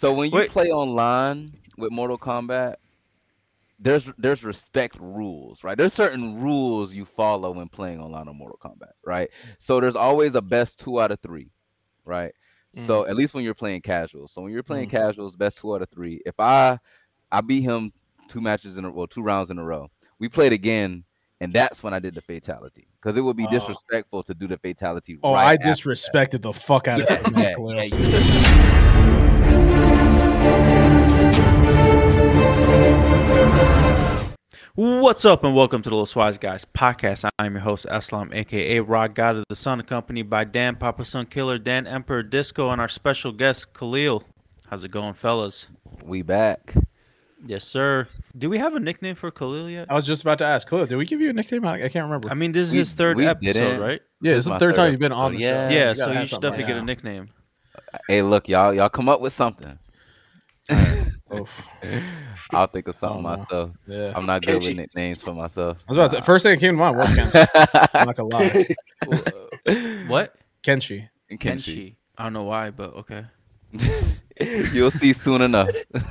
So when you Wait. play online with Mortal Kombat, there's there's respect rules, right? There's certain rules you follow when playing online on Mortal Kombat, right? So there's always a best two out of three, right? So at least when you're playing casual. So when you're playing Mhm. casuals, best two out of three. If I I beat him two matches in a well, two rounds in a row. We played again, and that's when I did the fatality because it would be Oh. disrespectful to do the fatality. Oh, right I disrespected the fuck out of Yeah, yeah, yeah, What's up, and welcome to the Los Wise Guys podcast. I'm your host, Eslam, aka Rock God of the Sun, accompanied by Dan Papa Sun Killer, Dan Emperor Disco, and our special guest, Khalil. How's it going, fellas? We back. Yes, sir. Do we have a nickname for Khalil yet? I was just about to ask, Khalil, did we give you a nickname? I, I can't remember. I mean, this is We- his third episode, didn't. right? yeah, this it's is the third third time you've been on the episode. show. Yeah. Yeah, You so you should definitely right get a nickname. Hey, look, y'all, y'all come up with something. Oof. I'll think of something myself. Yeah. I'm not good with nicknames for myself. I was about to say, first thing that came to mind was Kenshi. I'm not gonna lie. What? Kenshi. Kenshi. Kenshi. I don't know why, but okay. You'll see soon enough.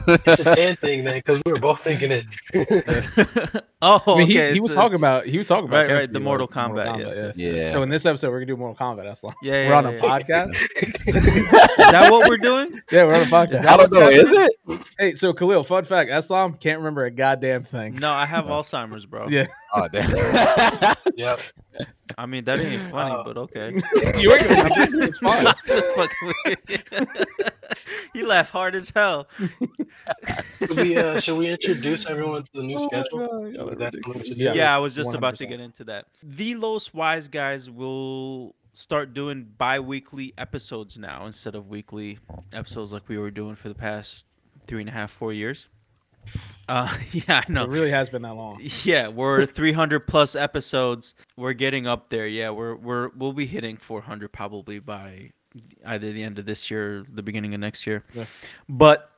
It's a fan thing, man, because we were both thinking it. oh, I mean, he, okay, he was it's- talking about he was talking about Right, right, Kenshi, the like, Mortal Kombat, yes, yeah. yeah. So in this episode, we're gonna do Mortal Kombat. That's long. Yeah, we're yeah, on a yeah. podcast. Is that what we're doing? Yeah, we're on a podcast. I don't what's know. Is it? Hey, so Khalil, fun fact: Eslam can't remember a goddamn thing. No, I have Alzheimer's, bro. Yeah. Oh damn. yep. I mean, that ain't funny, Oh. but okay. you ain't gonna It's fine. I'm just fucking with you. you laugh hard as hell. Should we, uh, should we introduce everyone to the new Oh schedule? God, y'all That's what we should do. Yes. Yeah, I was just about to get into that. The Los Wise guys will start doing bi-weekly episodes now instead of weekly episodes like we were doing for the past three and a half, four years. Uh, yeah, I know. It really has been that long. Yeah, we're 300 plus episodes. We're getting up there. Yeah, we're we're we'll be hitting 400 probably by either the end of this year, or the beginning of next year. Yeah. But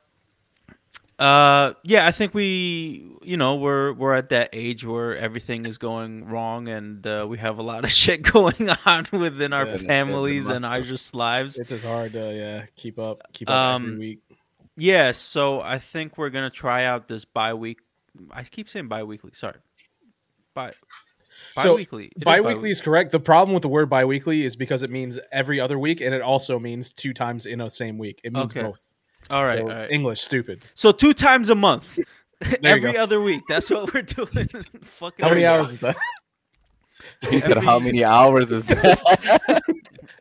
uh yeah, I think we you know, we're we're at that age where everything is going wrong and uh, we have a lot of shit going on within our Yeah, families and our just lives. It's as hard to yeah keep up keep up every Um, week. Yeah, so I think we're gonna try out this bi-week. I keep saying bi-weekly. Sorry, bi So, bi-weekly. It is Bi-weekly is correct. The problem with the word bi-weekly is because it means every other week, and it also means two times in a same week. It means Okay. both. All right, So, all right. English, stupid. So two times a month, every go. other week. That's what we're doing. Fucking How many every- hours is that? He said, "How many hours is that?"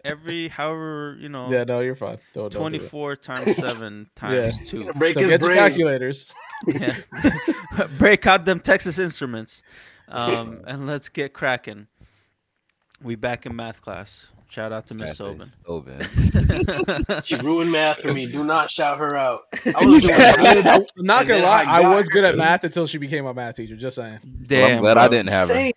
Every however you know. yeah, no, you're fine. Don't, don't do. Twenty-four times seven times two. Break So his get your calculators. Yeah. Break out them Texas Instruments, um, and let's get cracking. We back in math class. Shout out to Miss Sobin. Sobin. She ruined math for me. Do not shout her out. I was doing good. I'm not gonna lie, I I, was good at math until she became my math teacher. Just saying, Well, Damn. I'm glad I didn't have her.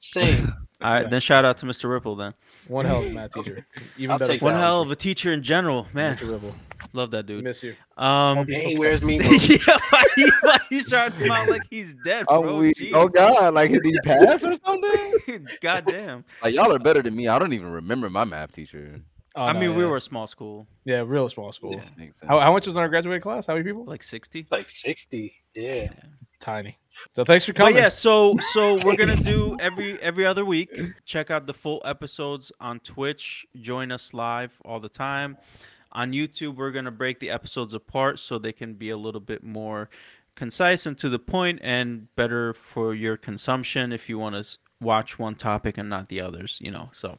Same. Same. All right, then shout out to Mr. Ripple. Then one hell of a math teacher. Even I'll better. one hell of a teacher in general, man. Mr. Ripple, Love that dude. Miss you. Um, And he wears me. yeah, why he, why he's shouting him out like he's dead, Oh, bro. we, oh God! Like did he pass or something? God damn. Like y'all are better than me. I don't even remember my math teacher. Oh, I no, mean, we were a small school, yeah, real small school. Yeah. Makes sense. How, how much was in our graduating class? How many people? like sixty. Like 60. Yeah. Tiny. So thanks for But coming. yeah, so so we're gonna do every every other week. Check out the full episodes on Twitch. Join us live all the time. On YouTube, we're gonna break the episodes apart so they can be a little bit more concise and to the point, and better for your consumption if you want to watch one topic and not the others. You know, so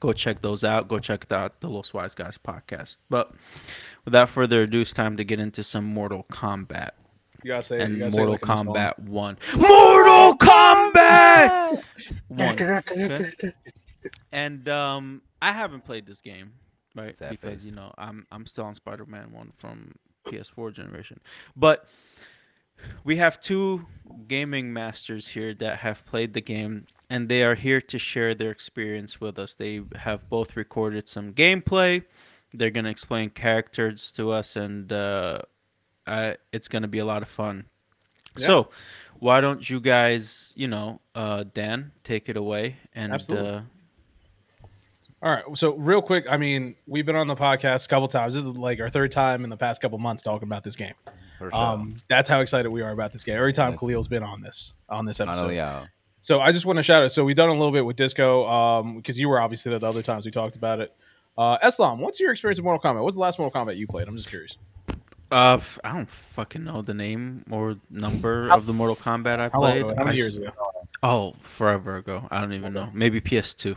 go check those out. Go check out the Los Wise Guys podcast. But without further ado, it's time to get into some Mortal Kombat you gotta say. and You gotta say Mortal like in the song. Kombat One. Mortal Kombat One. Okay? And um, I haven't played this game, right? Sad because face. you know I'm I'm still on Spider-Man One from PS4 generation, but we have two gaming masters here that have played the game and they are here to share their experience with us. They have both recorded some gameplay. They're going to explain characters to us and uh, I, it's going to be a lot of fun. Yeah. So, why don't you guys, you know, uh, Dan, take it away and Absolutely. uh, All right. So real quick, I mean, we've been on the podcast a couple times. This is like our third time in the past couple months talking about this game. Um, that's how excited we are about this game. Every time Yes. Khalil's been on this on this I episode. know, yeah. So I just want to shout out. So we've done a little bit with Disco, um, because you were obviously there the other times we talked about it. Uh, Eslam, what's your experience with Mortal Kombat? What's the last Mortal Kombat you played? I'm just curious. Uh, f- I don't fucking know the name or number of the Mortal Kombat I How long played. ago? How many years ago? Oh, forever ago. I don't even know. Maybe PS2.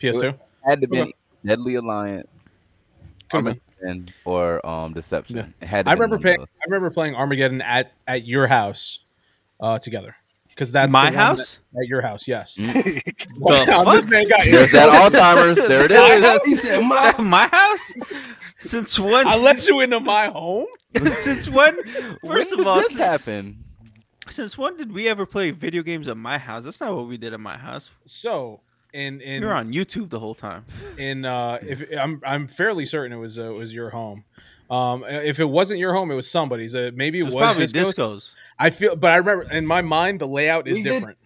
PS2. Had to be Deadly Alliance, Could have been. Armageddon, or um Deception. Yeah. It had to I been remember one of playing. those. I remember playing Armageddon at at your house, uh, together. Because that's My the house? that- at your house. Yes. Mm. Wow, this man got There's that Alzheimer's. There it is. He said, "My My house? Since when? I let you into my home. since when? When First did of all, this since, happen? since when did we ever play video games at my house? That's not what we did at my house. So in We in were on YouTube the whole time. in uh, if I'm I'm fairly certain it was uh, it was your home. Um, if it wasn't your home, it was somebody's. Uh, maybe it, It was, was, probably Disco's. Disco's. I feel, but I remember in my mind the layout is We did- different.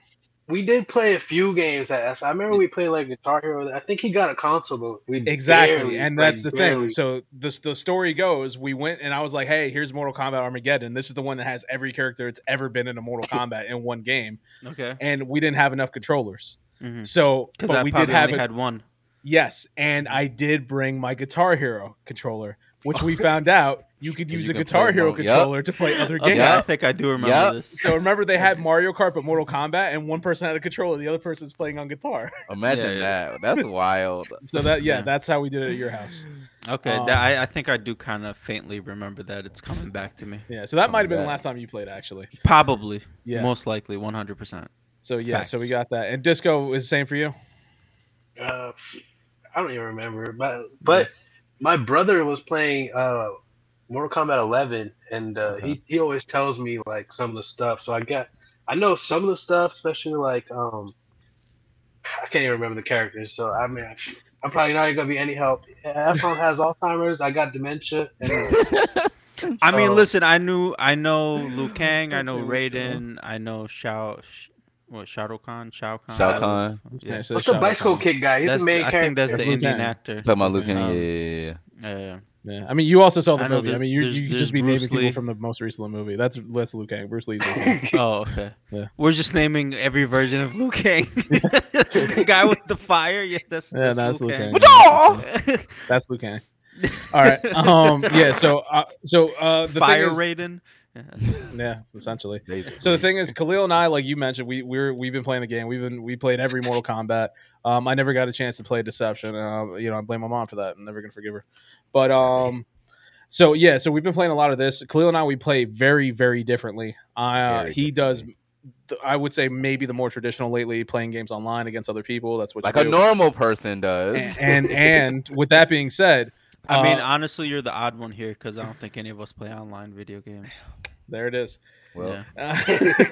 we did play a few games at S. I remember we played like Guitar Hero. I think he got a console, but we Exactly, barely, and like, that's the barely. thing. So the the story goes, we went and I was like, "Hey, here's Mortal Kombat Armageddon. This is the one that has every character that's ever been in a Mortal Kombat in one game." Okay. And we didn't have enough controllers, mm-hmm. Because so but we did have only a, had one. yes, and I did bring my Guitar Hero controller, which we found out you could You use a Guitar Hero mo- yup. controller to play other Okay, games. I think I do remember Yep. this. So remember, they had Mario Kart but Mortal Kombat, and one person had a controller, the other person's playing on guitar. Imagine Yeah, that. That's wild. So that yeah, Yeah. that's how we did it at your house. Okay, Um, that, I, I think I do kind of faintly remember that. It's coming back to me. Yeah, so that might have been the last time you played, actually. Probably. Yeah. Most likely, 100%. So yeah, so we got that. And Disco is the same for you. Uh, I don't even remember, but but my brother was playing uh, Mortal Kombat 11, and uh, he he always tells me like some of the stuff. So I got I know some of the stuff, especially like um, I can't even remember the characters. So I mean, I'm probably not gonna be any help. Efron has Alzheimer's. I got dementia. And I mean, listen, I knew, I know Liu Kang, I know Raiden, I know Shao, Sh- what Shao Kahn, Shao Kahn. Shao I. Kahn. Yeah. man says what's the Shao bicycle Kahn. kick guy? He's That's, the main I character. think that's That's the Liu Indian Kang. actor. Talking about Luke Okay. Um, Yeah, yeah, yeah. Yeah. Yeah, I mean, you also saw the I know movie. I mean, you you could just be Bruce naming people from the most recent movie. That's that's Liu Kang. Bruce Lee's Liu Kang. Oh, okay. Yeah. We're just naming every version of Liu Kang. the guy with the fire. Yeah, that's, Yeah, that's that's Liu Kang. Kang. That's Liu Kang. All right. Um. Yeah. So. Uh, so. Uh. The fire thing is, Raiden. Yeah. Yeah. Essentially. So the thing is, Khalil and I, like you mentioned, we we're we've been playing the game. We've been we played every Mortal Kombat. Um, I never got a chance to play Deception. Uh, you know, I blame my mom for that. I'm never gonna forgive her. But um, so yeah, so we've been playing a lot of this. Khalil and I, we play very very differently. Uh, Very he does. I would say maybe the more traditional lately, playing games online against other people. That's what like you a do. normal person does. and, and and with that being said, I mean, uh, honestly, you're the odd one here because I don't think any of us play online video games. there it is. well, yeah. Uh,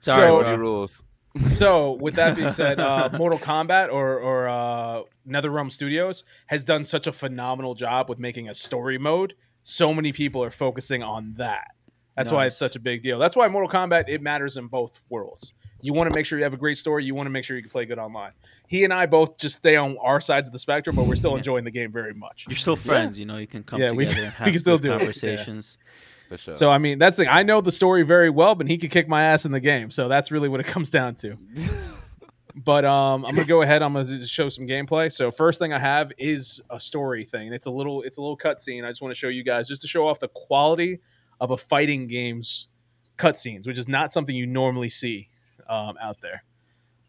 Sorry, so bro. Rules. so with that being said, uh, Mortal Kombat or or uh, NetherRealm Studios has done such a phenomenal job with making a story mode. So many people are focusing on that. That's why it's such a big deal. That's why Mortal Kombat it matters in both worlds. You want to make sure you have a great story. You want to make sure you can play good online. He and I both just stay on our sides of the spectrum, but we're still Yeah. enjoying the game very much. You're still friends, you know. You can come Yeah, we- together and we can still do it, yeah. conversations. For sure. So I mean, that's the thing. I know the story very well, but he could kick my ass in the game. So that's really what it comes down to. But um, I'm gonna go ahead. I'm gonna show some gameplay. So first thing I have is a story thing. It's a little, it's a little cutscene. I just want to show you guys, just to show off the quality of a fighting game's cutscenes, which is not something you normally see um, out there.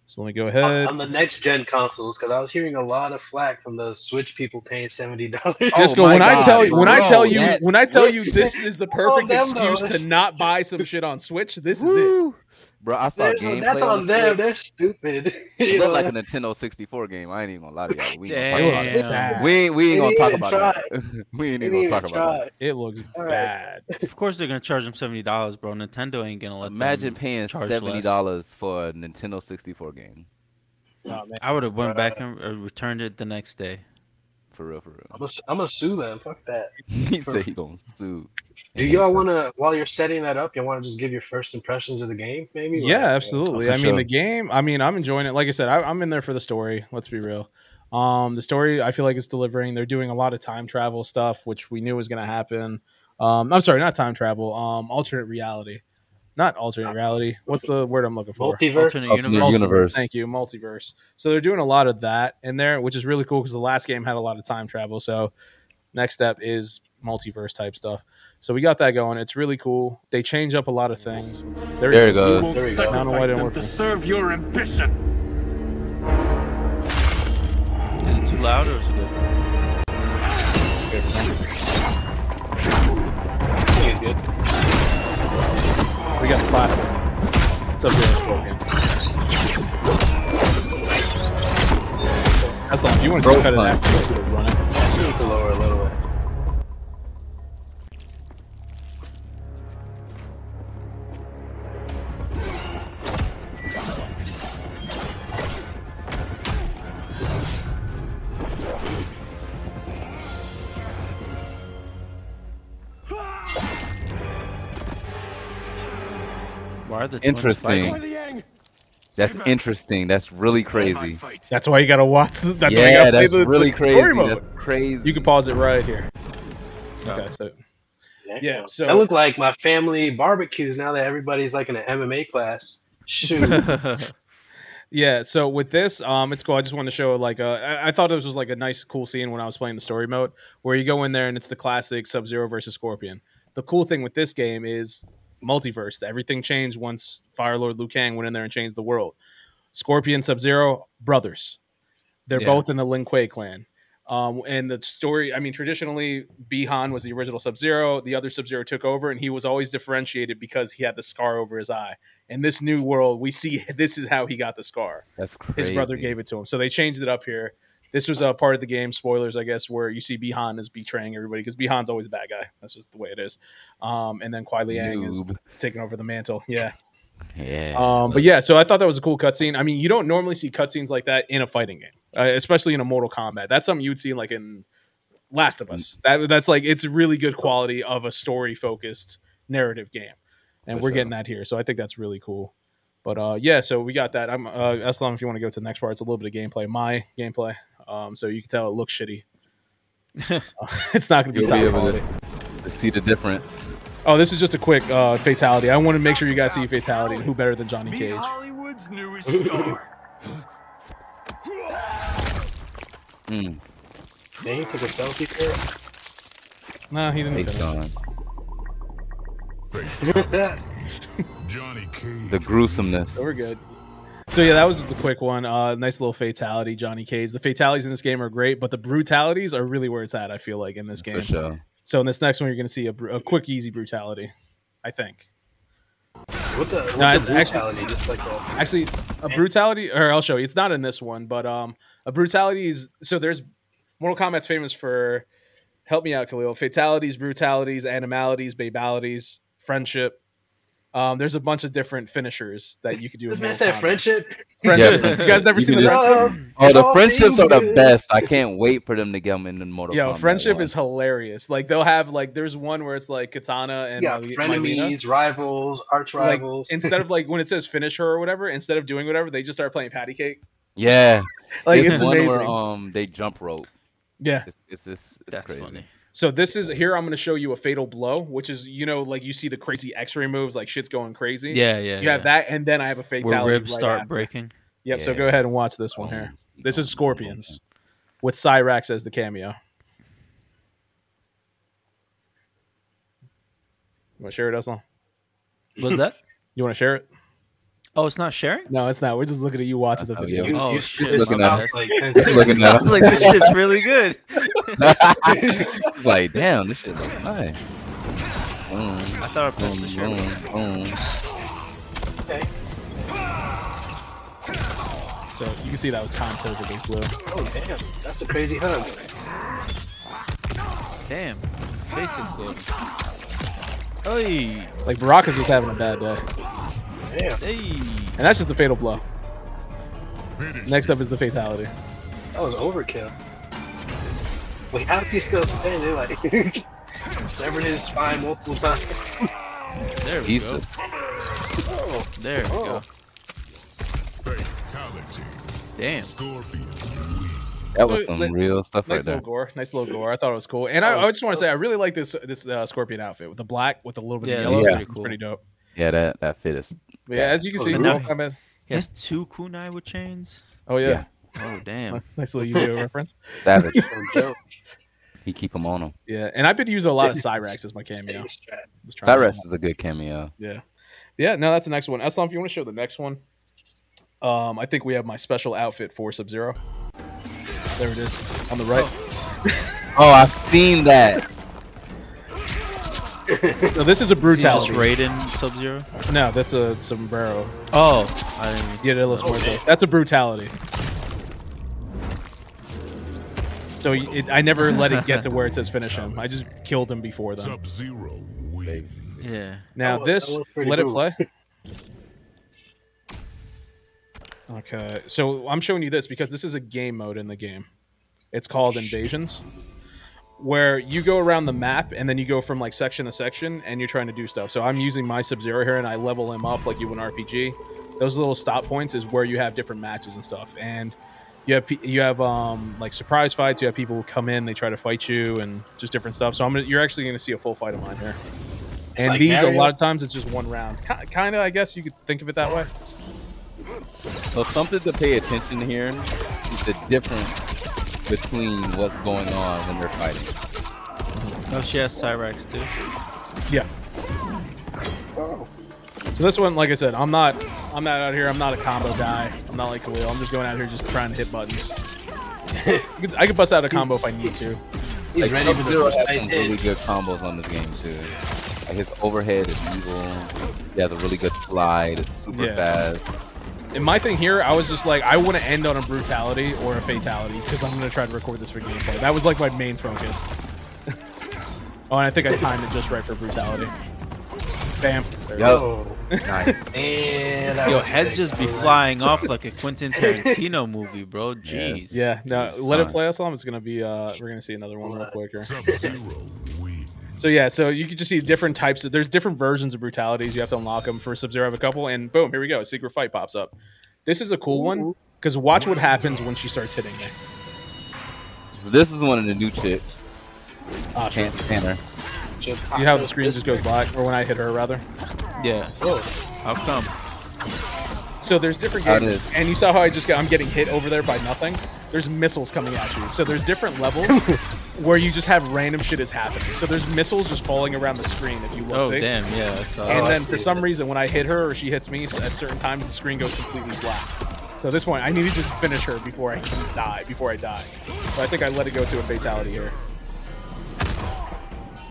So let me go ahead. on the next gen consoles because I was hearing a lot of flack from the Switch people paying seventy dollars. Oh Disco, my when I tell you, when I tell you, that- when I tell you, this is the perfect them, though. excuse to not buy some shit on Switch. This is it. Woo! Bro, I saw There's- gameplay. that's on the them. Switch. They're stupid. It looked like a Nintendo 64 game. I ain't even gonna lie to y'all. We ain't gonna talk about Damn. it. We ain't, we ain't gonna talk didn't about that. we ain't even gonna talk even about try. that. It looks All right. bad. Of course, they're gonna charge them seventy dollars, bro. Nintendo ain't gonna let Imagine them paying seventy dollars for a Nintendo 64 game. Oh, man. I would have went back and uh, returned it the next day. For real, for real. I'm gonna, I'm gonna sue them. Fuck that. he said he gonna sue. Do y'all want to, while you're setting that up, you want to just give your first impressions of the game, maybe? Yeah, Like, absolutely. for I mean, sure. the game. I mean, I'm enjoying it. Like I said, I, I'm in there for the story. Let's be real. Um, the story I feel like it's delivering. They're doing a lot of time travel stuff, which we knew was going to happen. Um, I'm sorry, not time travel. Um, alternate reality, not alternate reality. What's the word I'm looking for? Multiverse. Alternate Alternate universe. universe. Thank you, multiverse. So they're doing a lot of that in there, which is really cool because the last game had a lot of time travel. So next step is multiverse type stuff. So we got that going. It's really cool. They change up a lot of things. There, There you you go. You There we go. I don't know sacrifice didn't them to serve your ambition. Is it too loud or is it good? I think it's good. We got platform. Sub-Zero's broken. That's all. If you want to just cut it after, just run it. Are the Interesting. fighting? That's interesting. That's really crazy. That's why you gotta watch. That's why you gotta play that's the, really the crazy. story mode. That's crazy. You can pause it right here. Oh. Okay, so Yeah, so- that look like my family barbecues now that everybody's like in an MMA class. Shoot. Yeah, so with this, um, it's cool. I just wanted to show like uh, I, I thought this was like a nice, cool scene when I was playing the story mode, where you go in there and it's the classic Sub Zero versus Scorpion. The cool thing with this game is multiverse. Everything changed once Fire Lord Liu Kang went in there and changed the world. Scorpion, Sub Zero, brothers. They're Yeah. both in the Lin Kuei clan. Um, and the story, I mean, traditionally, Bihan was the original Sub Zero. The other Sub Zero took over, and he was always differentiated because he had the scar over his eye. In this new world, we see this is how he got the scar That's crazy. his brother gave it to him. So they changed it up here. This was a part of the game, spoilers, I guess, where you see Bihan is betraying everybody because Bihan's always a bad guy. That's just the way it is. Um, and then Kuai Liang is taking over the mantle. Yeah. Yeah. Um, but yeah, so I thought that was a cool cutscene. I mean, you don't normally see cutscenes like that in a fighting game, uh, especially in a Mortal Kombat. That's something you'd see in like in Last of Us. That that's like it's really good quality of a story focused narrative game, and For we're sure. getting that here. So I think that's really cool. But uh, yeah, so we got that. I'm uh, Eslam. If you want to go to the next part, it's a little bit of gameplay. My gameplay. Um, so you can tell it looks shitty. Uh, it's not going to be You'll top quality. to, to see the difference. Oh, this is just a quick uh, fatality. I want to make sure you guys see fatality and who better than Johnny Meet Cage. Hollywood's newest star. Mm, Dang, he took a selfie for No, he didn't. face finish. on. it. Johnny Cage. The gruesomeness. So we're good. So yeah, that was just a quick one. Uh, nice little fatality, Johnny Cage. The fatalities in this game are great, but the brutalities are really where it's at. I feel like in this For game. sure. So in this next one, you're going to see a, a quick, easy brutality. I think. what the? What's No, the it's actually- brutality? Just like a, Actually, a brutality, or I'll show you. It's not in this one, but um, a brutality is so there's Mortal Kombat's famous for help me out, Khalil. Fatalities, brutalities, animalities, babalities, friendship. Um, there's a bunch of different finishers that you could do. this man said friendship. Friendship. Yeah. You guys never You seen the do- friendship? Oh, the friendships are the best. I can't wait for them to come in the Mortal Yo, Kombat friendship one. is hilarious. Like they'll have like there's one where it's like Katana and Yeah, Myle- Mileena. frenemies, rivals, arch Like rivals. instead of like when it says finish her or whatever, instead of doing whatever, they just start playing patty cake. Yeah. Like There's it's one amazing. Where, um, they jump rope. yeah. It's it's, it's, it's That's crazy. funny. So this is here. I'm going to show you a fatal blow, which is you know like you see the crazy X-ray moves, like shit's going crazy. Yeah, yeah. You have that, and then I have a fatality. Where ribs right start after. breaking. Yep. So go ahead and watch this one here. Oh, this is oh, Scorpions oh, with Cyrax as the cameo. You want to share it, Eslam? What's that? You want to share it? Oh, it's not sharing. No, it's not. We're just looking at you watching the Oh, video. you, Oh, you shit. Looking out at- like Looking I at was like, this shit's really good. Like, damn, this shit looks nice. Boom, I thought I pressed boom, the share. boom, button. boom. Okay. So you can see that was time tilted as blue. Oh damn, that's a crazy hug. Damn. Face exploded. Hey, Like Baraka's just having a bad day, Damn, hey. and that's just the fatal blow. Finish. Next up is the fatality. that was overkill. Wait, how did he still stand there like severed his spine multiple times? There we Jesus. go. Oh, There we Oh. go. Fatality. Damn. Scorpion. That was some li- real stuff Nice right there. little gore, nice little gore. I thought it was cool, and I, I just want to say I really like this this uh, scorpion outfit with the black with a little bit Yeah, of yellow. Yeah. pretty cool. pretty dope. Yeah, that that fit is. But yeah, as you can Oh, see, and Mortal He has two kunai with chains. Oh yeah, Yeah. Oh damn. nice little Yu-Gi-Oh reference. Savage. No joke. he keep him on him. Yeah, and I've been using a lot of Cyrax as my cameo. Just trying to- Cyrax is a good cameo. Yeah, yeah. No, that's the next one. Eslam, if you want to show the next one, um, I think we have my special outfit for Sub Zero. There it is on the right. Oh, I've seen that. So this is a Just brutality. Raiden Sub Zero. No, that's a sombrero. Oh, I didn't even Dia de los Muertos. That's a brutality. So it, I never let it get to where it says finish him. I just killed him before then. Sub Zero wins. Yeah. Now was- this, that was pretty let it play. Okay, so I'm showing you this because this is a game mode in the game. It's called Invasions, where you go around the map and then you go from like section to section and you're trying to do stuff. So I'm using my Sub Zero here and I level him up like you would an RPG. Those little stop points is where you have different matches and stuff, and you have you have um like surprise fights. You have people who come in, they try to fight you, and just different stuff. So I'm gonna, you're actually going to see a full fight of mine here. And like these, a lot of times, it's just one round. Kind of, I guess you could think of it that way. So something to pay attention here is the difference between what's going on when they're fighting. Oh, she has Cyrax too. Yeah. So this one, like I said, I'm not, I'm not out here. I'm not a combo guy. I'm not like Khalil. I'm just going out here just trying to hit buttons. I could- bust out a combo if I need to. He's Like, ready for the Sub-Zero first nice some really hit. good combos on this game too. Like his overhead is evil. He has a really good slide. It's super Yeah. fast. And my thing here, I was just like, I want to end on a brutality or a fatality because I'm going to try to record this for gameplay. That was like my main focus. oh, and I think I timed it just right for brutality. Bam. There it Yup. is. Oh, Nice. and Yo, heads just be flying off like a Quentin Tarantino movie, bro. Jeez. Yeah, no, let it play us on. It's gonna be uh we're gonna see another one real quick here. Sub Zero wins. So yeah, so you can just see different types of there's different versions of brutalities. You have to unlock them for Sub Zero have a couple, and boom, here we go. A secret fight pops up. This is a cool one because watch what happens when she starts hitting me. So this is one of the new chicks. Ah, sure. Can't stand her. You have the screen just goes black, or when I hit her rather. Yeah. Oh, How come? So there's different games, and you saw how I just got I'm getting hit over there by nothing. There's missiles coming at you. So there's different levels where you just have random shit is happening. So there's missiles just falling around the screen if you look. Oh see? damn, yeah. I saw And I then for some that. reason, when I hit her or she hits me, so at certain times the screen goes completely black. So at this point, I need to just finish her before I can die. Before I die, so I think I let it go to a fatality here.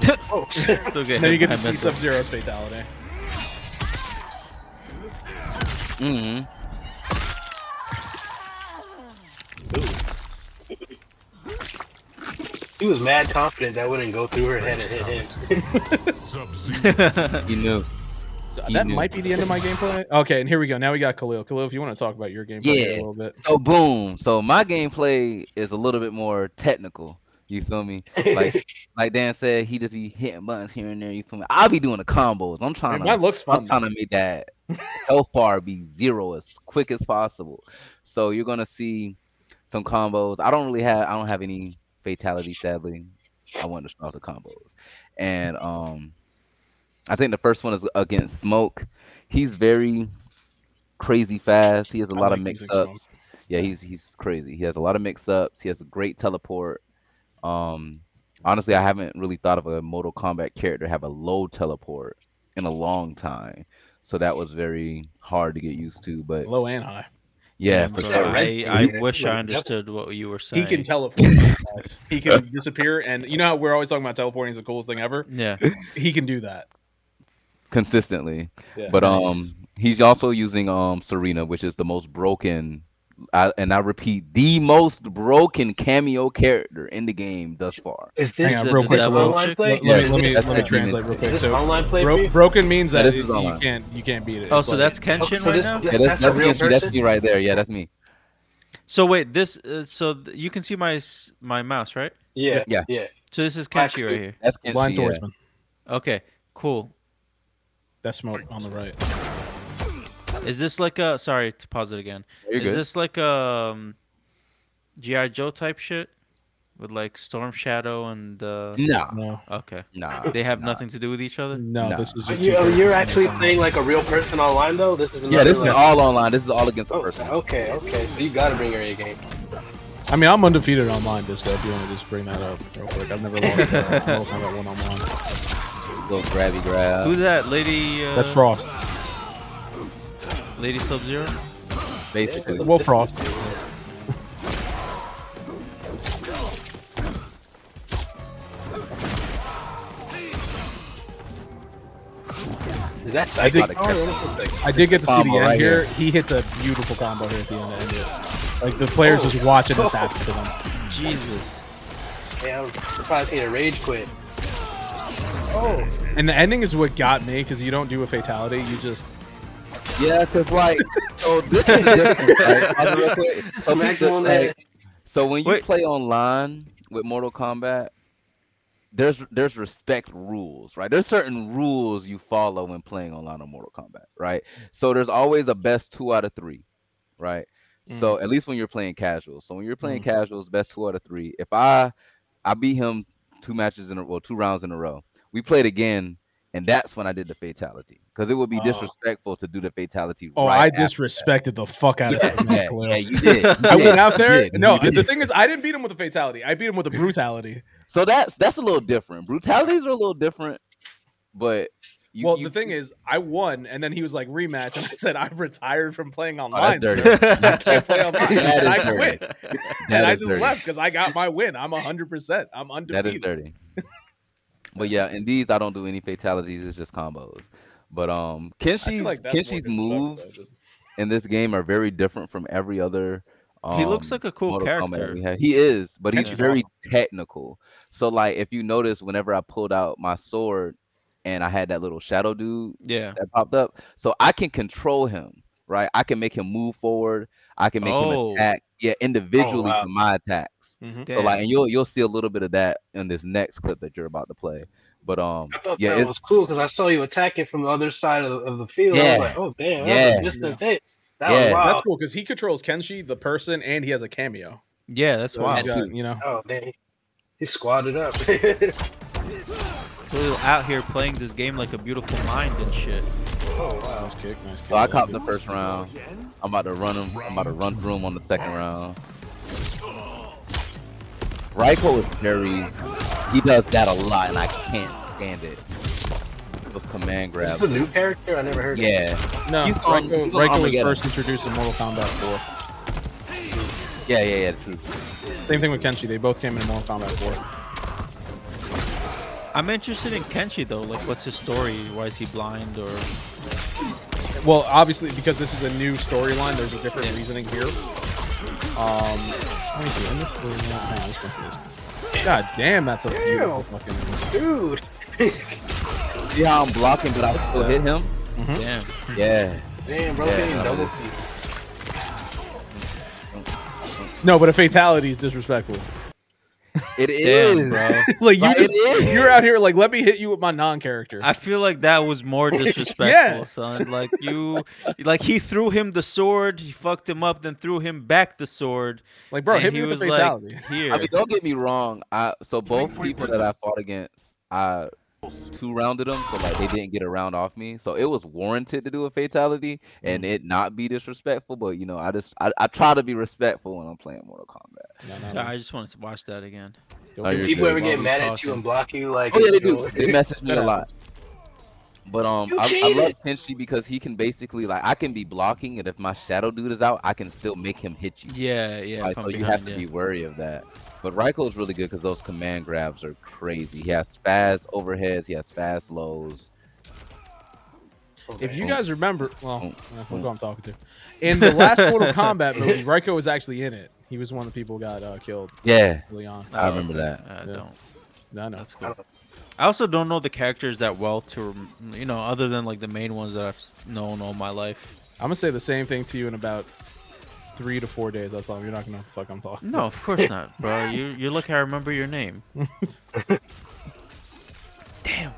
oh. Still get And then you get by to see. Sub Zero's fatality. hmm he was mad confident that wouldn't go through her head and hit him. Sub Zero He knew. So He that knew. might be the end of my gameplay. Okay, and here we go. Now we got Khalil. Khalil, if you want to talk about your gameplay here Yeah. a little bit. So boom. So my gameplay is a little bit more technical. You feel me? Like like Dan said, he just be hitting buttons here and there. You feel me? I'll be doing the combos. I'm trying Man, to. mine looks fun. I'm fun. trying to make that health bar be zero as quick as possible. So you're gonna see some combos. I don't really have. I don't have any fatalities, sadly. I wanted to start the combos, and um, I think the first one is against Smoke. He's very crazy fast. He has a I lot of mix using Smoke. ups. Yeah, he's he's crazy. He has a lot of mix ups. He has a great teleport. Um, honestly, I haven't really thought of a Mortal Kombat character have a low teleport in a long time. So that was very hard to get used to. But Low and high. Yeah, Damn, for sure. I, I Bull. wish I Like, yep. understood what you were saying. He can teleport. He can disappear, and you know how we're always talking about teleporting is the coolest thing ever. Yeah. He can do that. consistently. Yeah. But um, he's also using um Sareena, which is the most broken. I, and I repeat, the most broken cameo character in the game thus far. Is this, Hang on, real quick. online play? Let, Yeah, let me let me, let me what I mean. translate real Is quick. this So online play? bro- broken means that this it- is you can't you can't beat it. Oh, so that's Kenshin so right this- now. this- Yeah, that's That's that's, real that's me right there. Yeah, that's me. So wait, this uh, so th- you can see my my mouse, right? Yeah, Yeah. yeah. So this is Black Kenshi right here. That's Kenshi, blind yeah. swordsman. Okay, cool. That's smoke on the right. Is this like a sorry to pause it again? You're is good. this like um GI Joe type shit with like Storm Shadow and uh Nah, No, okay. no They have nah. nothing to do with each other? no, No. this is just. you, two oh, characters you're actually playing like a real person online though. This is Yeah, another, this is like- all online. This is all against the Oh, person. okay, okay. So you gotta bring your A game. I mean, I'm undefeated online, Disco. If you want to just bring that up real quick, I've never lost uh, Mortal one on one. Little grabby grab. Who's that lady? Uh, That's Frost. Lady Sub Zero. Basically. Well, Frost. Is that I psychic? Oh, think- power? What is this thing? I did get to see the end right here. here. He hits a beautiful combo here at the end. Of it. Like the players just watching this happen to them. Jesus. Yeah, I'm surprised he had a rage quit. Oh, And the ending is what got me because you don't do a fatality. You just Yeah, cause like, so this is the difference, right? I'll do real quick. So, smack people, him on like, so when you Wait. play online with Mortal Kombat, there's there's respect rules, right? There's certain rules you follow when playing online on Mortal Kombat, right? So there's always a best two out of three, right? So mm-hmm. at least when you're playing casual. So when you're playing mm-hmm. casuals, best two out of three. If I I beat him two matches in a well, two rounds in a row. We played again, and that's when I did the fatality because it would be Oh. disrespectful to do the fatality. oh, right I disrespected the fuck out of Yeah, yeah, Khalil. yeah, you did. you I did, went out there. did, No, the thing is, I didn't beat him with a fatality. I beat him with a brutality. So that's that's a little different. Brutalities are a little different, but you, well, you- the thing is, I won, and then he was like rematch, and I said I retired from playing oh, online. that's dirty. I can't play online, That and I dirty. quit. That and I just dirty. left because I got my win. I'm hundred percent. I'm That undefeated. is dirty. But yeah, in these I don't do any fatalities. It's just combos. But um, I feel Kenshi's like that's Kenshi's moves though, just- in this game are very different from every other. Um, He looks like a cool Mortal character. He is, but he's very awesome. technical. So like, if you notice, whenever I pulled out my sword and I had that little shadow dude Yeah. that popped up, so I can control him. Right, I can make him move forward. I can make Oh. him attack. Yeah, individually wow. for my attacks. Mhm. So like, and you'll you'll see a little bit of that in this next clip that you're about to play. But um, I thought yeah, that it's was cool because I saw you attacking from the other side of, of the field. I Yeah. was like, oh damn, that Yeah. was a distant hit. That Yeah. was. That's cool because he controls Kenshi, the person, and he has a cameo. Yeah, that's So wild. got, you know, Oh damn, he squatted up. Khalil out here playing this game like a beautiful mind and shit. oh wow. nice kick, nice kick. so I copped the first round. I'm about to run him. I'm about to run through him on the second round. Reiko is very. He does that a lot, and I can't stand it. Those command Is grabs. this a new character? I never heard. of Yeah, No, He's on- Reiko, he's on was first introduced in Mortal Kombat 4. yeah, yeah, yeah. True. Same thing with Kenshi. They both came in Mortal Kombat 4. I'm interested in Kenshi though. Like, what's his story? Why is he blind? Or Well, obviously, because this is a new storyline, there's a different Yeah. reasoning here. Um, let me see. In this storyline, hang on, let's go through this. God damn, that's a beautiful fucking. Dude. See how I'm blocking, but I still hit him. Mm-hmm. damn. Yeah. Damn, bro, Yeah, getting no, double this- No, but a fatality is disrespectful. It is, Damn, bro. like you just you're out here like, let me hit you with my non-character. I feel like that was more disrespectful, Yeah. son. Like you, like he threw him the sword, he fucked him up, then threw him back the sword. like, bro, hit he me with was the like, fatality. Here, I mean, don't get me wrong. I so both people that I fought against, I two rounded them, so like they didn't get a round off me. So it was warranted to do a fatality and Mm. it not be disrespectful. But you know, I just I, I try to be respectful when I'm playing Mortal Kombat. No, no, Sorry, I just wanted to watch that again. Oh, People good. ever get we mad at you and block you? Like, Oh yeah, they do. know- They message me a lot. But um, I, I love cheated. Kenshi because he can basically like I can be blocking, and if my shadow dude is out, I can still make him hit you. Yeah, yeah. Like, from so you have to yeah. be wary of that. But Reiko is really good because those command grabs are crazy. He has fast overheads. He has fast lows. If you guys remember, well, uh, look who I'm talking to. In the last Mortal Kombat movie, Reiko was actually in it. He was one of the people who got uh, killed Yeah, early on. I remember that. I Yeah. don't. No, no. That's cool. I also don't know the characters that well to, you know, other than like the main ones that I've known all my life. I'm gonna say the same thing to you in about three to four days. That's all. You're not gonna know the fuck I'm talking. No, of course not, bro. You you're lucky I remember your name. Damn.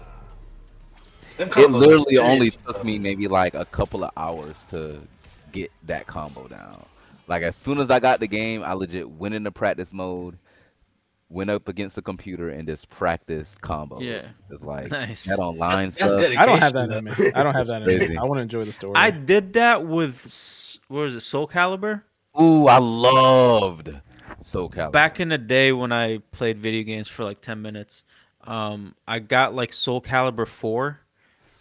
It literally only took me maybe like a couple of hours to get that combo down. Like as soon as I got the game, I legit went into practice mode, went up against the computer and just practice combos. Yeah. It's like Nice. that online That's stuff. Uh, dedication. I don't have that in me. I don't have that in me. I want to enjoy the story. I did that with s- what was it, Soul Calibur? Ooh, I loved Soul Calibur. Back in the day when I played video games for like ten minutes, um, I got like Soul Calibur four,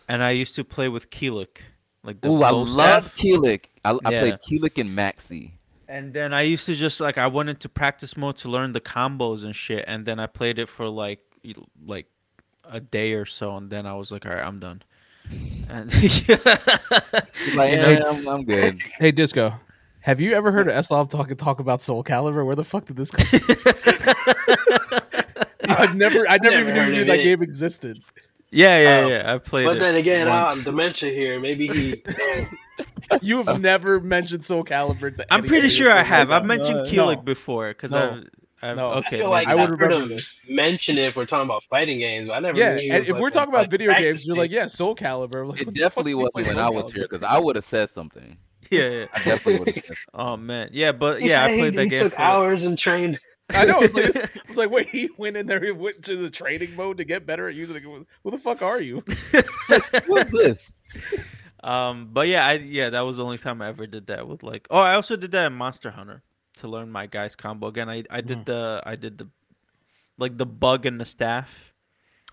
and I used to play with Kilik, like the Ooh, I love staff. Kilik. I, I Yeah. played Kilik and Maxi. And then I used to just like I went into practice mode to learn the combos and shit, and then I played it for like like a day or so, and then I was like, all right, I'm done. And Like, You know, yeah, I'm, I'm good. Hey, Disco. Have you ever heard of Eslam talk talk about Soul Calibur? Where the fuck did this come? I've never, I never, Never even knew that it. game existed. yeah, yeah, Um, yeah. I played it. But then again, once. um, dementia here. Maybe he. You have never mentioned Soul Calibur. To I'm pretty sure I have. I've friends. mentioned No. Kilik before because No. I've, I've No. I okay. I feel like I I would would remember have this. mentioned it if we're talking about fighting games. But I never. Yeah, knew and if like we're talking about like video games, you're like, yeah, Soul Calibur. Like, It when the fuck definitely wasn't when Soul I was Calibur? here because I would have said something. yeah, yeah. I definitely would have Oh man, yeah, but He yeah, I said he- played that he game. took for, hours and trained. I know. It's like, I was like, wait, he went in there, he went to the training mode to get better at using it. Who the fuck are you? What's this? Um, but yeah, I yeah, that was the only time I ever did that with like. Oh, I also did that in Monster Hunter to learn my guy's combo again. I I did Mhm. the I did the like the bug and the staff.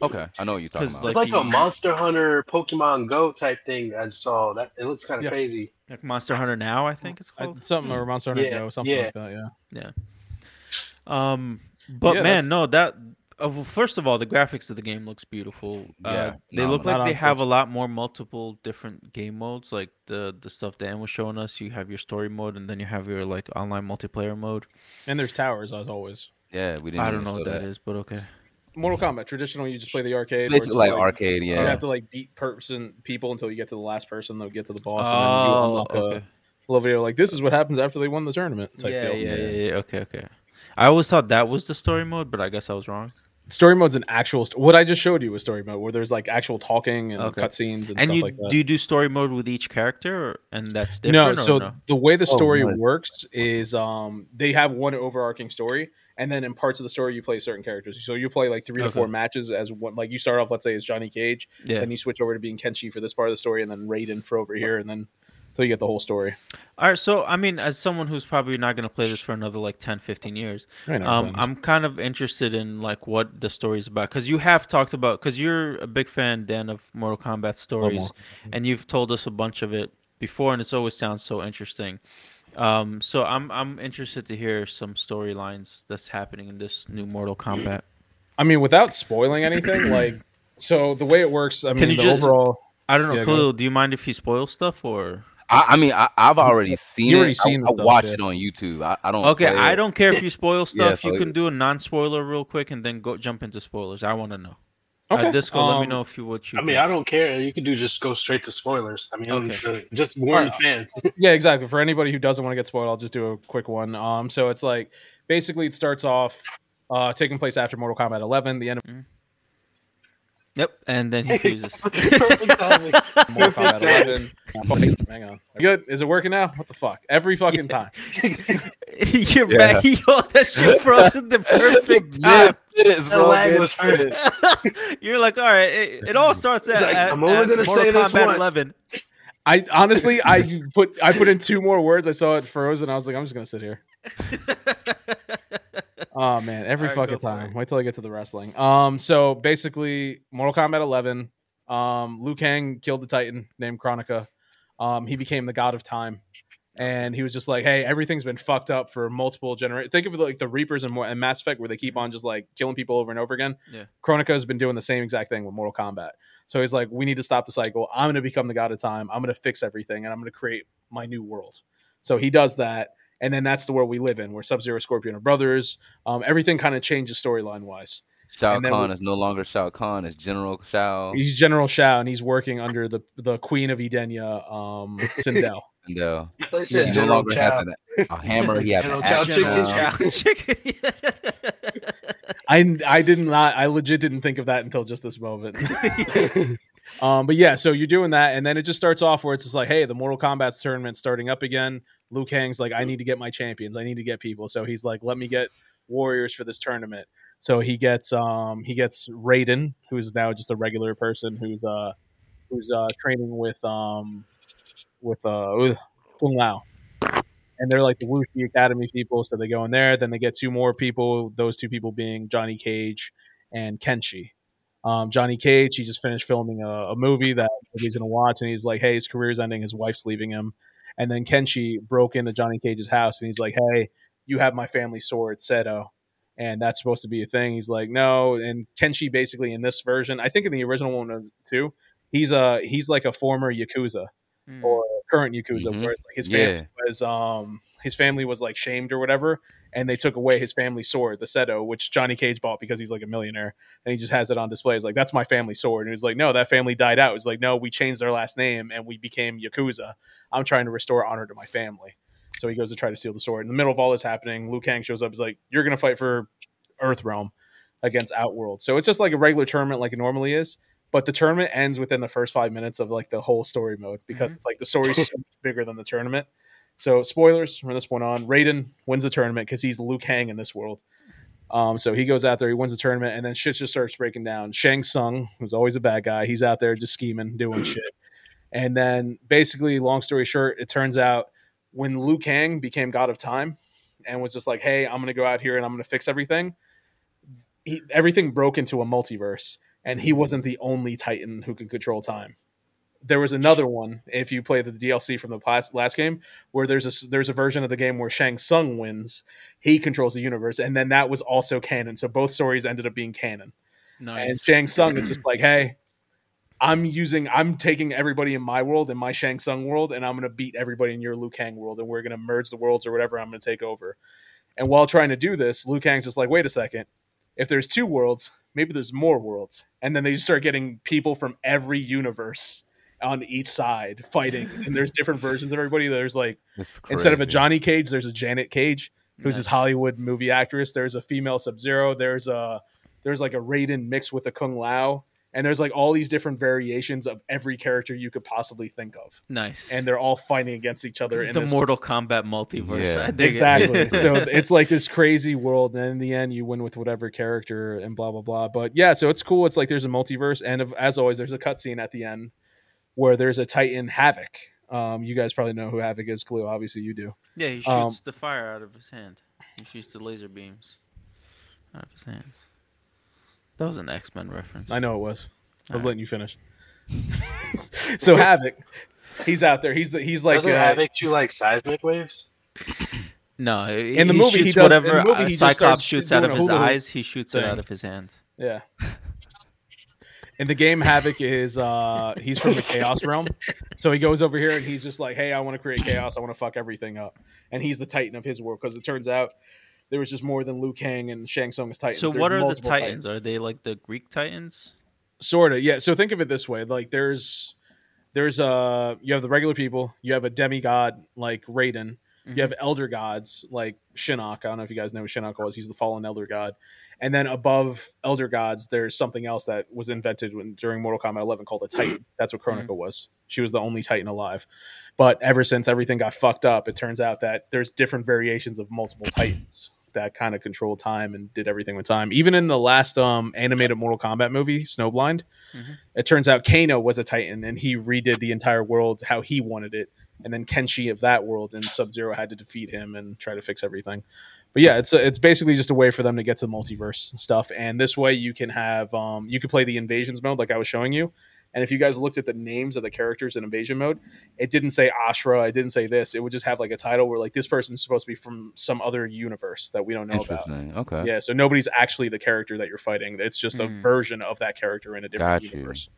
Okay, I know what you're talking 'Cause, about. It's Like like a Monster Hunter, Pokemon Go type thing. I saw that. It looks kind of Yeah. crazy. Like Monster Hunter now, I think it's I- called. something or Monster Hunter Yeah, Go, something yeah. like that. Yeah. Yeah. Um, but Yeah, man, that's- no, that. Uh, well, first of all, the graphics of the game looks beautiful. Uh, Yeah, they no, look like they have a lot more multiple different game modes. Like the the stuff Dan was showing us, you have your story mode, and then you have your like online multiplayer mode. And there's towers as always. yeah, we didn't. I don't know show what that is, but okay. Mortal Kombat traditional, you just play the arcade. it's Basically, just like arcade. yeah. You have to like beat person people until you get to the last person. They'll get to the boss, and then you Oh, unlock okay. a little video like this is what happens after they won the tournament type yeah, deal. yeah, Yeah. yeah, yeah. Okay, okay. I always thought that was the story mode, but I guess I was wrong. Story mode's an actual. St- what I just showed you was story mode, where there's like actual talking and Okay. cutscenes and, And stuff you like that. do you do story mode with each character, or, and that's no, different? or so no? the way the Oh, story nice. works is um they have one overarching story, and then in parts of the story you play certain characters. So you play like three to four matches as one. Like you start off, let's say, as Johnny Cage, yeah. then you switch over to being Kenshi for this part of the story, and then Raiden for over here, and then until you get the whole story. All right. So I mean, as someone who's probably not going to play this for another like 10, 15 years, um, I'm kind of interested in like what the story's about because you have talked about because you're a big fan, Dan, of Mortal Kombat stories, and you've told us a bunch of it before, and it's always sounds so interesting. Um, so I'm I'm interested to hear some storylines that's happening in this new Mortal Kombat. I mean, without spoiling anything, like so the way it works. I mean, you the just- overall. I don't know, Yeah, Khalil. Do you mind if you spoil stuff or? I, I mean, I, I've already seen You already it. seen I, the I stuff, watch yeah. it on YouTube. I, I don't. Okay, I don't care if you spoil stuff. so you it- can do a non-spoiler real quick and then go jump into spoilers. I want to know. Okay, Uh, Disco, let me um, know if you what you. I mean. I don't care. You could do just go straight to spoilers. I mean, Okay. sure- just warn the fans. Yeah, exactly. For anybody who doesn't want to get spoiled, I'll just do a quick one. Um, so it's like basically it starts off uh taking place after Mortal Kombat 11, the end of Mm. Yep, and then he fuses. Perfect timing. Mortal Kombat 11. Hang on. Good. Is it working now? What the fuck? Every fucking time. You're Yeah. back. Yo, that shit froze at the perfect time. Yes, it is, The bro, lag was perfect. You're like, all right. It, it all starts at, like, at, I'm only at gonna Mortal say this Kombat once. 11. I honestly I put I put in two more words. I saw it froze and I was like, I'm just gonna sit here. Oh man, every All right, fucking time. Wait till I get to the wrestling. Um, so basically, Mortal Kombat 11. Um, Liu Kang killed the Titan named Kronika. Um, he became the god of time, and he was just like, "Hey, everything's been fucked up for multiple generations. Think of like the Reapers and, and Mass Effect, where they keep on just like killing people over and over again. Yeah. Kronika has been doing the same exact thing with Mortal Kombat. So he's like, "We need to stop the cycle. I'm going to become the god of time. I'm going to fix everything, and I'm going to create my new world." So he does that, and then that's the world we live in, where Sub Zero, Scorpion are brothers. Um, everything kind of changes storyline wise. Shao Kahn we- is no longer Shao Kahn. It's General Shao. He's General Shao, and he's working under the the Queen of Edenia, um, Sindel. And, uh, They he said no General longer Chow. has an, a hammer. He has an General Chow axe chicken. Chow chicken. I I did not. I legit didn't think of that until just this moment. Um, but yeah, so you're doing that, and then it just starts off where it's just like, hey, the Mortal Kombat tournament starting up again. Liu Kang's like, I need to get my champions. I need to get people. So he's like, let me get warriors for this tournament. So he gets um he gets Raiden, who's now just a regular person who's uh who's uh training with um with uh with Kung Lao. And they're like the Wu Shi Academy people, so they go in there. Then they get two more people. Those two people being Johnny Cage and Kenshi. Um, Johnny Cage, he just finished filming a, a movie that he's gonna watch, and he's like, "Hey, his career's ending. His wife's leaving him." And then Kenshi broke into Johnny Cage's house, and he's like, "Hey, you have my family sword, Sento." And that's supposed to be a thing. He's like, no. And Kenshi basically in this version, I think in the original one too. He's a he's like a former yakuza Hmm. or current yakuza, Mhm. where like his family Yeah. was um his family was like shamed or whatever, and they took away his family sword, the Sento, which Johnny Cage bought because he's like a millionaire, and he just has it on display. He's like, "That's my family sword," and he's like, "No, that family died out." He's like, "No, we changed our last name and we became yakuza. I'm trying to restore honor to my family." So he goes to try to steal the sword. In the middle of all this happening, Liu Kang shows up. He's like, "You're gonna fight for Earth Realm against Outworld." So it's just like a regular tournament, like it normally is. But the tournament ends within the first five minutes of like the whole story mode because it's like the story's so much bigger than the tournament. So spoilers from this point on. Raiden wins the tournament because he's Liu Kang in this world. Um, so he goes out there, he wins the tournament, and then shit just starts breaking down. Shang Tsung, who's always a bad guy, he's out there just scheming, doing shit. And then basically, long story short, it turns out when Liu Kang became God of Time and was just like, "Hey, I'm gonna go out here and I'm gonna fix everything," he, everything broke into a multiverse, and he wasn't the only Titan who could control time. There was another one. If you play the DLC from the last, last game, where there's a there's a version of the game where Shang Tsung wins, he controls the universe, and then that was also canon. So both stories ended up being canon. And Shang Tsung is just like, hey, I'm using, I'm taking everybody in my world, in my Shang Tsung world, and I'm going to beat everybody in your Liu Kang world, and we're going to merge the worlds or whatever. I'm going to take over. And while trying to do this, Liu Kang's just like, wait a second. If there's two worlds, maybe there's more worlds. And then they just start getting people from every universe on each side fighting. And there's different versions of everybody. There's like, instead of a. Johnny Cage, there's a Janet Cage who's this Hollywood movie actress. There's a female Sub Zero. There's a there's like a Raiden mixed with a Kung Lao, and there's like all these different variations of every character you could possibly think of, Nice. and they're all fighting against each other. in the this- Mortal Kombat multiverse. Yeah. I dig it. exactly. so it's like this crazy world, and in the end, you win with whatever character and blah blah blah. But yeah, so it's cool. It's like there's a multiverse, and of- as always, there's a cutscene at the end where there's a Titan Havik. Um, you guys probably know who Havoc is, Clue. Obviously, you do. yeah, he shoots Um, the fire out of his hand. He shoots the laser beams out of his hands. That was an X Men reference. I know it was. I was Alright. letting you finish. so Havik, he's out there. He's the he's like Doesn't uh, Havoc shoot like seismic waves? No, he, In the movie, he shoots does- in whatever the movie, uh, he just Cyclops starts shoots out of his eyes. He shoots it out of his hand. yeah. In the game, Havik is uh he's from the Chaos Realm, so he goes over here and he's just like, "Hey, I want to create chaos. I want to fuck everything up." And he's the Titan of his world because it turns out there was just more than Liu Kang and Shang Tsung's Titans. So what are the multiple Titans? Are they like the Greek Titans? sort of yeah. So think of it this way like there's there's uh you have the regular people you have a demigod like raiden you have elder gods like shinnok. I don't know if you guys know who shinnok was. He's the fallen elder god. And then above elder gods there's something else that was invented when, during mortal kombat 11 called a titan. That's what Kronika was. She was the only titan alive. But ever since everything got fucked up it turns out that there's different variations of multiple titans that kind of control time and did everything with time. Even in the last um, animated Mortal Kombat movie, Snowblind, Mhm. it turns out Kano was a Titan and he redid the entire world how he wanted it. And then Kenshi of that world and Sub Zero had to defeat him and try to fix everything. But yeah, it's it's basically just a way for them to get to the multiverse stuff. And this way, you can have um, you can play the invasions mode like I was showing you. And if you guys looked at the names of the characters in invasion mode, it didn't say Ashrah, it didn't say this. It would just have like a title where like this person's supposed to be from some other universe that we don't know about. Okay. Yeah, so nobody's actually the character that you're fighting. It's just a Mm. version of that character in a different Got you. universe.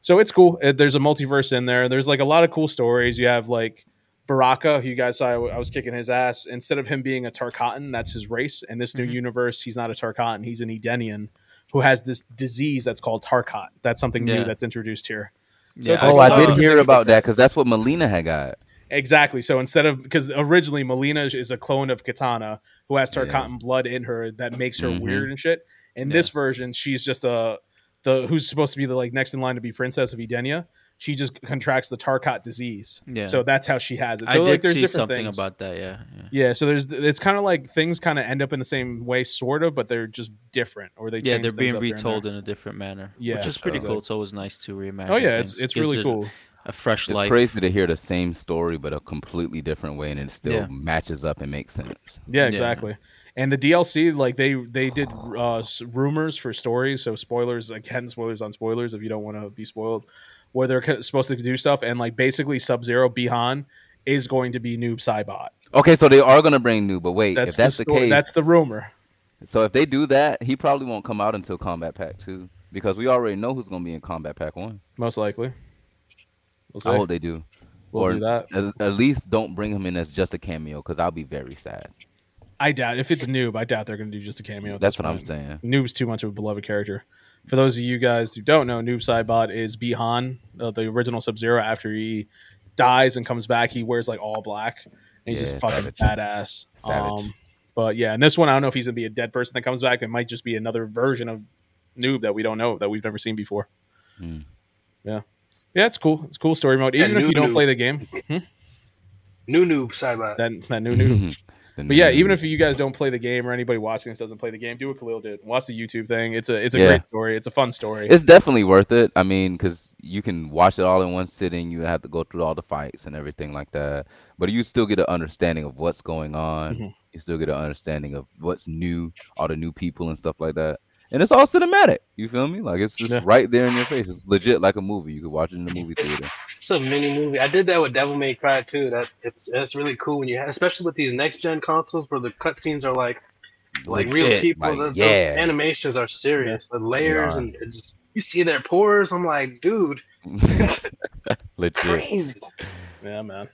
So it's cool. There's a multiverse in there. There's like a lot of cool stories. You have like Baraka, who you guys saw, I was kicking his ass. Instead of him being a Tarkatan, that's his race. In this new Mhm. universe, he's not a Tarkatan. He's an Edenian who has this disease that's called Tarkat. That's something Yeah. new that's introduced here. So Yeah, it's Oh, like I saw did hear about that because that's what Mileena had got. Exactly. So instead of because originally Mileena is a clone of Katana who has Yeah. Tarkatan blood in her that makes her Mhm. weird and shit. In Yeah. this version, she's just a the who's supposed to be the like next in line to be princess of Edenia, she just contracts the Tarkat disease. Yeah. So that's how she has it. I So did like there's see different something things. about that. Yeah, yeah. Yeah, so there's it's kind of like things kind of end up in the same way, sort of, but they're just different, or they Yeah, change they're being up here and retold there. in a different manner. Yeah, which is pretty so- cool. It's always nice to reimagine. Oh yeah, it's things. it's Gives really it cool. A fresh It's life. crazy to hear the same story but a completely different way, and it still Yeah. matches up and makes sense. Yeah, Yeah. exactly. And the DLC, like they they did uh, rumors for stories, so spoilers again, spoilers on spoilers if you don't want to be spoiled, where they're supposed to do stuff, and like basically Sub Zero Bihan is going to be Noob Saibot. Okay, so they are gonna bring Noob, but wait, That's if that's the, the, case, That's the rumor. so if they do that, he probably won't come out until Kombat Pack Two because we already know who's gonna be in Kombat Pack One. Most likely. We'll. I hope they do. we'll or do that. At, at least don't bring him in as just a cameo because I'll be very sad. I doubt if it's Noob, I doubt they're going to do just a cameo. That's what I'm saying. Noob's too much of a beloved character. For those of you guys who don't know, Noob Saibot is Bihan, uh, the original Sub Zero. After he dies and comes back, he wears like all black, and he's Yeah, just fucking savage. badass. Savage. Um, but yeah, in this one, I don't know if he's gonna be a dead person that comes back. It might just be another version of Noob that we don't know that we've never seen before. Hmm. Yeah, yeah, it's cool. It's cool story mode. Yeah, Even if you don't Noob. play the game, hmm? New noob Saibot. that that new Noob. The But yeah, even if you guys don't play the game or anybody watching this doesn't play the game, do what Khalil did. Watch the YouTube thing. It's a it's a Yeah. great story. It's a fun story. it's definitely worth it. I mean, because you can watch it all in one sitting. You have to go through all the fights and everything like that, but you still get an understanding of what's going on. Mhm. You still get an understanding of what's new, all the new people and stuff like that. And it's all cinematic. You feel me? Like it's just Yeah. right there in your face. It's legit like a movie. You could watch it in the movie theater. It's a mini movie. I did that with Devil May Cry too. That it's it's really cool when you have, especially with these next gen consoles where the cutscenes are like like real Legit, people. like, the, those yeah. animations are serious. The layers and it just you see their pores. I'm like, dude, legit. crazy. Yeah, man.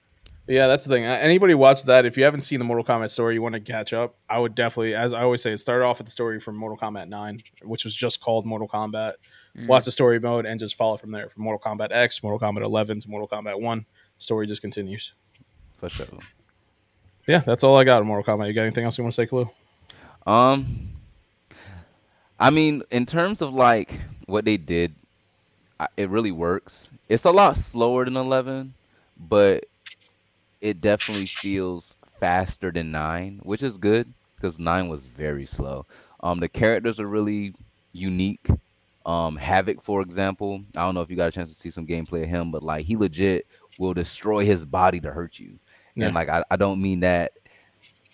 Yeah, that's the thing. Anybody watch that? If you haven't seen the Mortal Kombat story, you want to catch up. I would definitely, as I always say, it started off with the story from Mortal Kombat Nine, which was just called Mortal Kombat. Mm. Watch the story mode and just follow from there. From Mortal Kombat X, Mortal Kombat 11 to Mortal Kombat One, story just continues. For sure. Yeah, that's all I got on Mortal Kombat. You got anything else you want to say, Kalu? Um, I mean, in terms of like what they did, it really works. It's a lot slower than eleven, but it definitely feels faster than nine, which is good because nine was very slow. Um, the characters are really unique. Um, Havik, for example, I don't know if you got a chance to see some gameplay of him, but like he legit will destroy his body to hurt you. Yeah. And like I, I don't mean that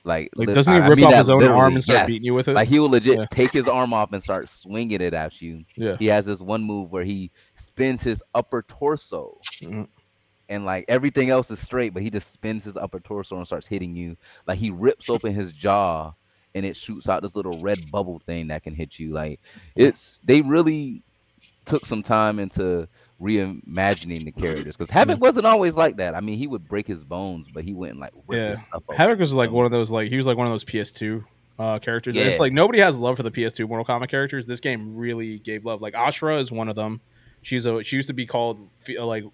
like Like, doesn't he I- I rip mean off his own arm and start yes. beating you with it? Like he will legit Yeah. take his arm off and start swinging it at you. yeah. He has this one move where he spins his upper torso, Mhm. And like everything else is straight, but he just spins his upper torso and starts hitting you. Like he rips open his jaw, and it shoots out this little red bubble thing that can hit you. Like it's they really took some time into reimagining the characters because Havik wasn't always like that. I mean, he would break his bones, but he wouldn't like rip Yeah. his stuff. Havik was like one of those like he was like one of those PS2 uh, characters. And It's like nobody has love for the PS2 Mortal Kombat characters. This game really gave love. Like Ashrah is one of them. She's a she used to be called like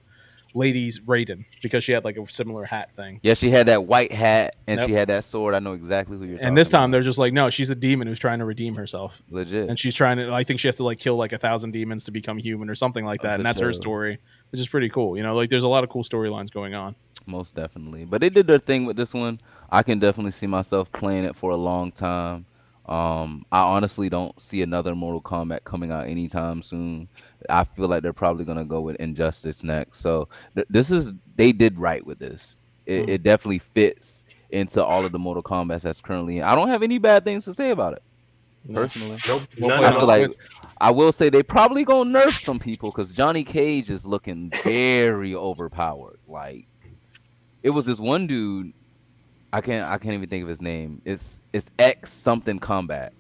Ladies Raiden because she had like a similar hat thing. Yeah, she had that white hat and Yep. she had that sword. I know exactly who you're talking And this time about. they're just like, no, she's a demon who's trying to redeem herself, legit. and she's trying to. I think she has to like kill like a thousand demons to become human or something like Oh, that, for and that's her story, which is pretty cool. You know, like there's a lot of cool storylines going on. Most definitely. But they did their thing with this one. I can definitely see myself playing it for a long time. Um, I honestly don't see another Mortal Kombat coming out anytime soon. I feel like they're probably gonna go with Injustice next. So th- this is they did right with this. It, Mhm. it definitely fits into all of the Mortal Kombat that's currently. In. I don't have any bad things to say about it personally. Nope. We'll none play I feel all. on like I will say they probably gonna nerf some people because Johnny Cage is looking very overpowered. Like it was this one dude, I can't I can't even think of his name. It's it's X something combat,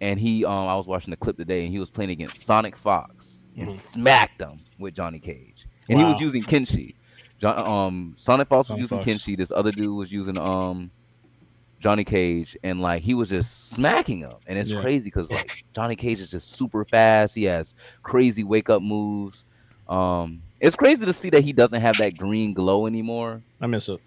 and he um I was watching the clip today and he was playing against Sonic Fox and Mhm. smacked him with Johnny Cage, and he was using Kenshi. John, um Sonic Fox was Sonic using Fox. Kenshi. This other dude was using um Johnny Cage, and like he was just smacking him, and it's Yeah. crazy because like Johnny Cage is just super fast. He has crazy wake up moves. Um, it's crazy to see that he doesn't have that green glow anymore. I miss it.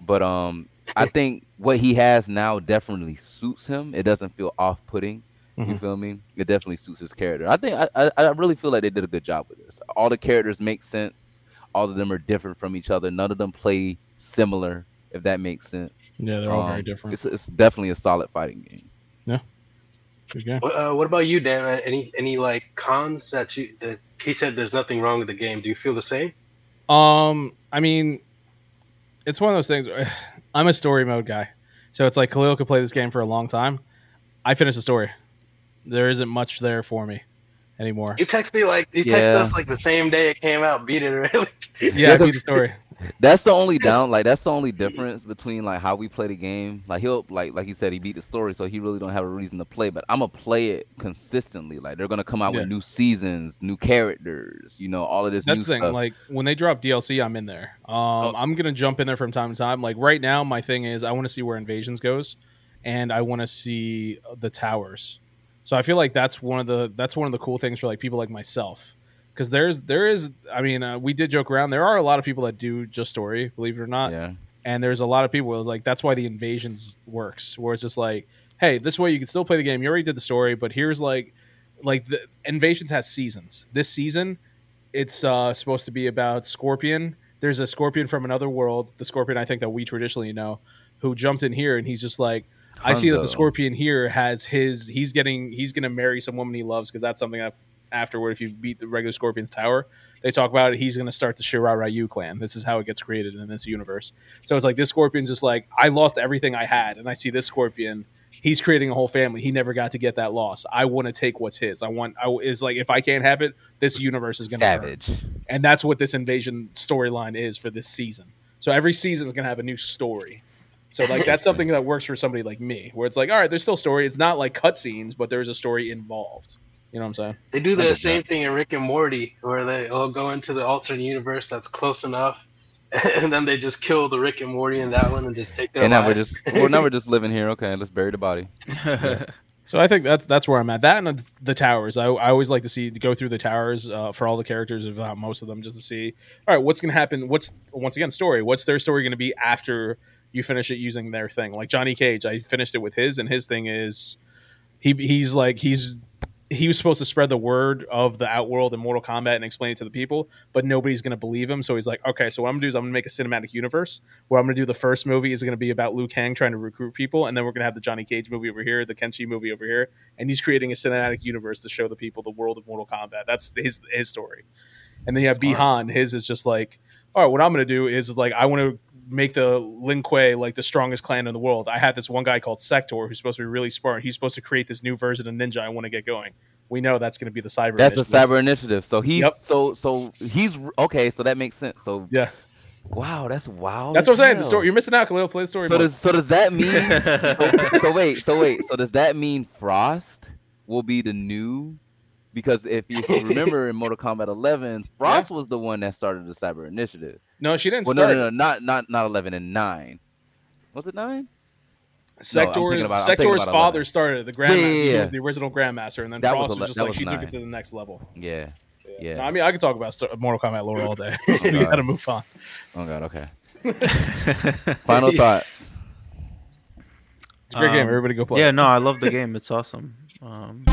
But um, I think what he has now definitely suits him. It doesn't feel off putting, You Mhm. feel me? It definitely suits his character. I think I, I I really feel like they did a good job with this. All the characters make sense. All of them are different from each other. None of them play similar, if that makes sense. Yeah, they're all very Um, different. It's it's definitely a solid fighting game. Good game. What, uh, what about you, Dan? Uh, Any any like cons that you that he said there's nothing wrong with the game? Do you feel the same? Um, I mean, it's one of those things. I'm a story mode guy, so it's like Khalil could play this game for a long time. I finished the story. There isn't much there for me anymore. You text me like you text Yeah. us like the same day it came out. Beat it really? Yeah, beat the story. That's the only down like that's the only difference between like how we play the game. Like he'll like like he said he beat the story, so he really don't have a reason to play. But I'm gonna play it consistently. Like they're gonna come out Yeah. with new seasons, new characters, you know, all of this. That's new the thing. stuff. Like when they drop DLC, I'm in there. Um, Oh. I'm gonna jump in there from time to time. Like right now, my thing is I want to see where Invasions goes, and I want to see the towers. So I feel like that's one of the that's one of the cool things for like people like myself, because there's there is I mean uh, we did joke around. There are a lot of people that do just story, believe it or not, yeah, and there's a lot of people like that's why the Invasions works, where it's just like, hey, this way you can still play the game. You already did the story, but here's like like the Invasions has seasons. This season it's uh, supposed to be about Scorpion. There's a Scorpion from another world, the Scorpion I think that we traditionally know, who jumped in here and he's just like, I see that the Scorpion here has his, he's getting, he's gonna marry some woman he loves because that's something that afterward, if you beat the regular Scorpion's tower, they talk about it. He's gonna start the Shirai Ryu clan. This is how it gets created in this universe. So it's like this Scorpion's just like, I lost everything I had, and I see this Scorpion. He's creating a whole family. He never got to get that loss. I want to take what's his. I want. I is like if I can't have it, this universe is gonna burn savage. and that's what this invasion storyline is for this season. So every season is going to have a new story. So like that's something that works for somebody like me, where it's like, all right, there's still story. It's not like cutscenes, but there's a story involved. You know what I'm saying? They do the 100%. same thing in Rick and Morty, where they all go into the alternate universe that's close enough, and then they just kill the Rick and Morty in that one and just take their And now we're lives. just well now we're just living here. Okay, let's bury the body. So I think that's that's where I'm at. That and the, the towers. I, I always like to see to go through the towers uh, for all the characters, if not most of them, just to see. All right, what's going to happen? What's once again story? What's their story going to be after you finish it using their thing? Like Johnny Cage, I finished it with his, and his thing is he he's like he's he was supposed to spread the word of the Outworld and Mortal Kombat and explain it to the people, but nobody's going to believe him. So he's like, okay, so what I'm going to do is I'm going to make a cinematic universe where I'm going to do the first movie is going to be about Liu Kang trying to recruit people, and then we're going to have the Johnny Cage movie over here, the Kenshi movie over here, and he's creating a cinematic universe to show the people the world of Mortal Kombat. That's his his story. And then you have Bihan, his is just like, all right, what I'm going to do is like I want to make the Lin Kuei like the strongest clan in the world. I had this one guy called Sector who's supposed to be really smart. He's supposed to create this new version of Ninja I want to get going. We know that's going to be the cyber. That's the initiative. cyber initiative. So he's Yep. so so he's okay. So that makes sense. So Yeah. wow, that's wild. That's what I'm saying. The story you're missing out, Khalil. Play the story. So does so does that mean? so, so wait, so wait, so does that mean Frost will be the new? Because if you, remember in Mortal Kombat 11, Frost was the one that started the Cyber Initiative. no, she didn't Well, no, start. no, no, not not not 11 and 9. Was it 9? Sector's, thinking about- Sector's father 11. stared it. The grandmaster, Yeah, yeah, he was the original grandmaster, and then That Frost was, ele- just like was she took it to the next level. Yeah. Yeah. No, I mean, I could talk about Mortal Kombat lore all day. we got to move on. Oh god, okay. Final thought. It's a great game. Um, Everybody go play. yeah, no, I love the game. It's awesome. Um,